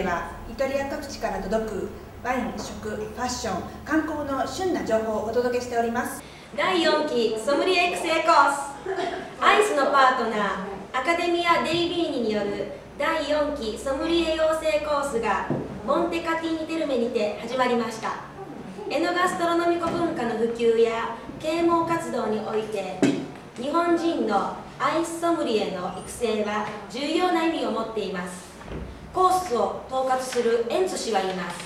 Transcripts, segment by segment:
ではイタリア各地から届くワイン食ファッション観光の旬な情報をお届けしております。第4期ソムリエ育成コース。アイスのパートナーアカデミア・デイビーニによる第4期ソムリエ養成コースがモンテカティニテルメにて始まりました。エノガストロノミコ文化の普及や啓蒙活動において日本人のアイスソムリエの育成は重要な意味を持っています。コースを統括するエンツ氏は言います。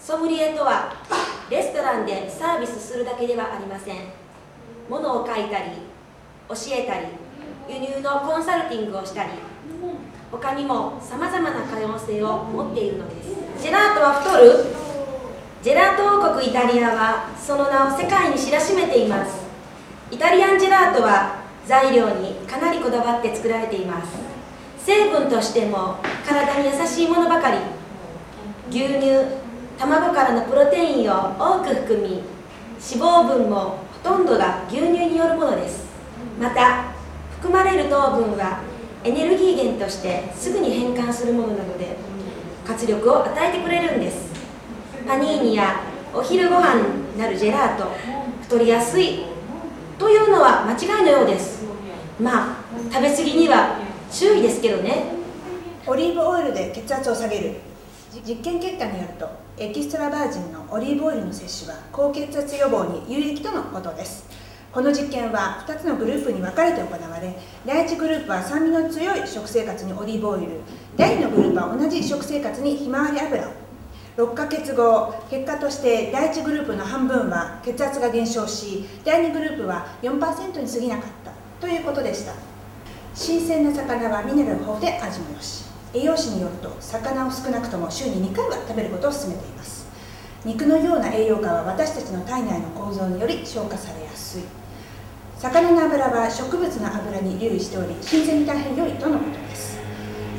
ソムリエとはレストランでサービスするだけではありません。物を書いたり教えたり輸入のコンサルティングをしたり他にもさまざまな可能性を持っているのです。ジェラートは太る？ジェラート王国イタリアはその名を世界に知らしめています。イタリアンジェラートは材料にかなりこだわって作られています。成分としても体に優しいものばかり。牛乳卵からのプロテインを多く含み脂肪分もほとんどが牛乳によるものです。また含まれる糖分はエネルギー源としてすぐに変換するものなので活力を与えてくれるんです。パニーニやお昼ご飯になるジェラート太りやすいというのは間違いのようです。まあ食べ過ぎには注意ですけどね。オリーブオイルで血圧を下げる。実験結果によるとエキストラバージンのオリーブオイルの摂取は高血圧予防に有益とのことです。この実験は2つのグループに分かれて行われ第1グループは酸味の強い食生活にオリーブオイル第2のグループは同じ食生活にひまわり油。を6ヶ月後結果として第1グループの半分は血圧が減少し第2グループは4%に過ぎなかった。ということでした。新鮮な魚はミネラル豊富で味もよし。栄養士によると魚を少なくとも週に2回は食べることを勧めています。肉のような栄養価は私たちの体内の構造により消化されやすい。魚の油は植物の油に留意しており新鮮に大変良いとのことです。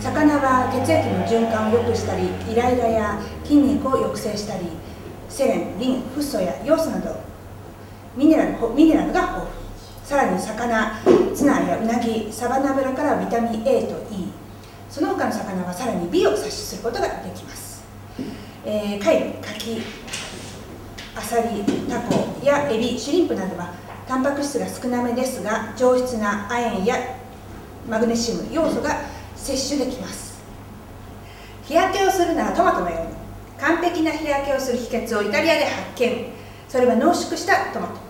魚は血液の循環を良くしたりイライラや筋肉を抑制したりセレン、リン、フッ素やヨウ素などミネラルミネラルが豊富。さらに魚、ツナやウナギ、サバの油からビタミン A と E その他の魚はさらに B を摂取することができます、えー、貝、カキ、アサリ、タコやエビ、シュリンプなどはタンパク質が少なめですが上質な亜鉛やマグネシウム要素が摂取できます。日焼けをするならトマトのように完璧な日焼けをする秘訣をイタリアで発見。それは濃縮したトマト。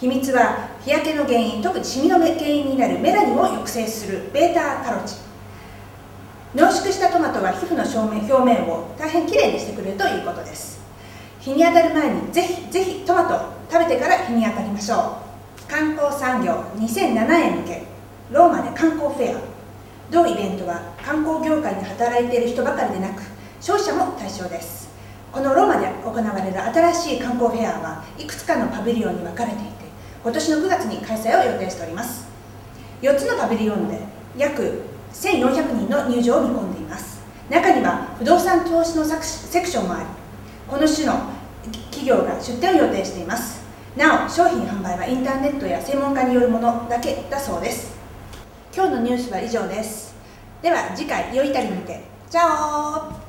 秘密は日焼けの原因特にシミの原因になるメラニンを抑制するベータカロチ。ン濃縮したトマトは皮膚の表面表面を大変きれいにしてくれるということです。日に当たる前にぜひぜひトマトを食べてから日に当たりましょう。観光産業2007へ向け。ローマで観光フェア。同イベントは観光業界に働いている人ばかりでなく消費者も対象です。このローマで行われる新しい観光フェアはいくつかのパビリオンに分かれていて今年の9月に開催を予定しております。4つのパビリオンで約1400人の入場を見込んでいます。中には不動産投資のセクションもありこの種の企業が出店を予定しています。なお商品販売はインターネットや専門家によるものだけだそうです。今日のニュースは以上です。では次回良いたりにて。チャオ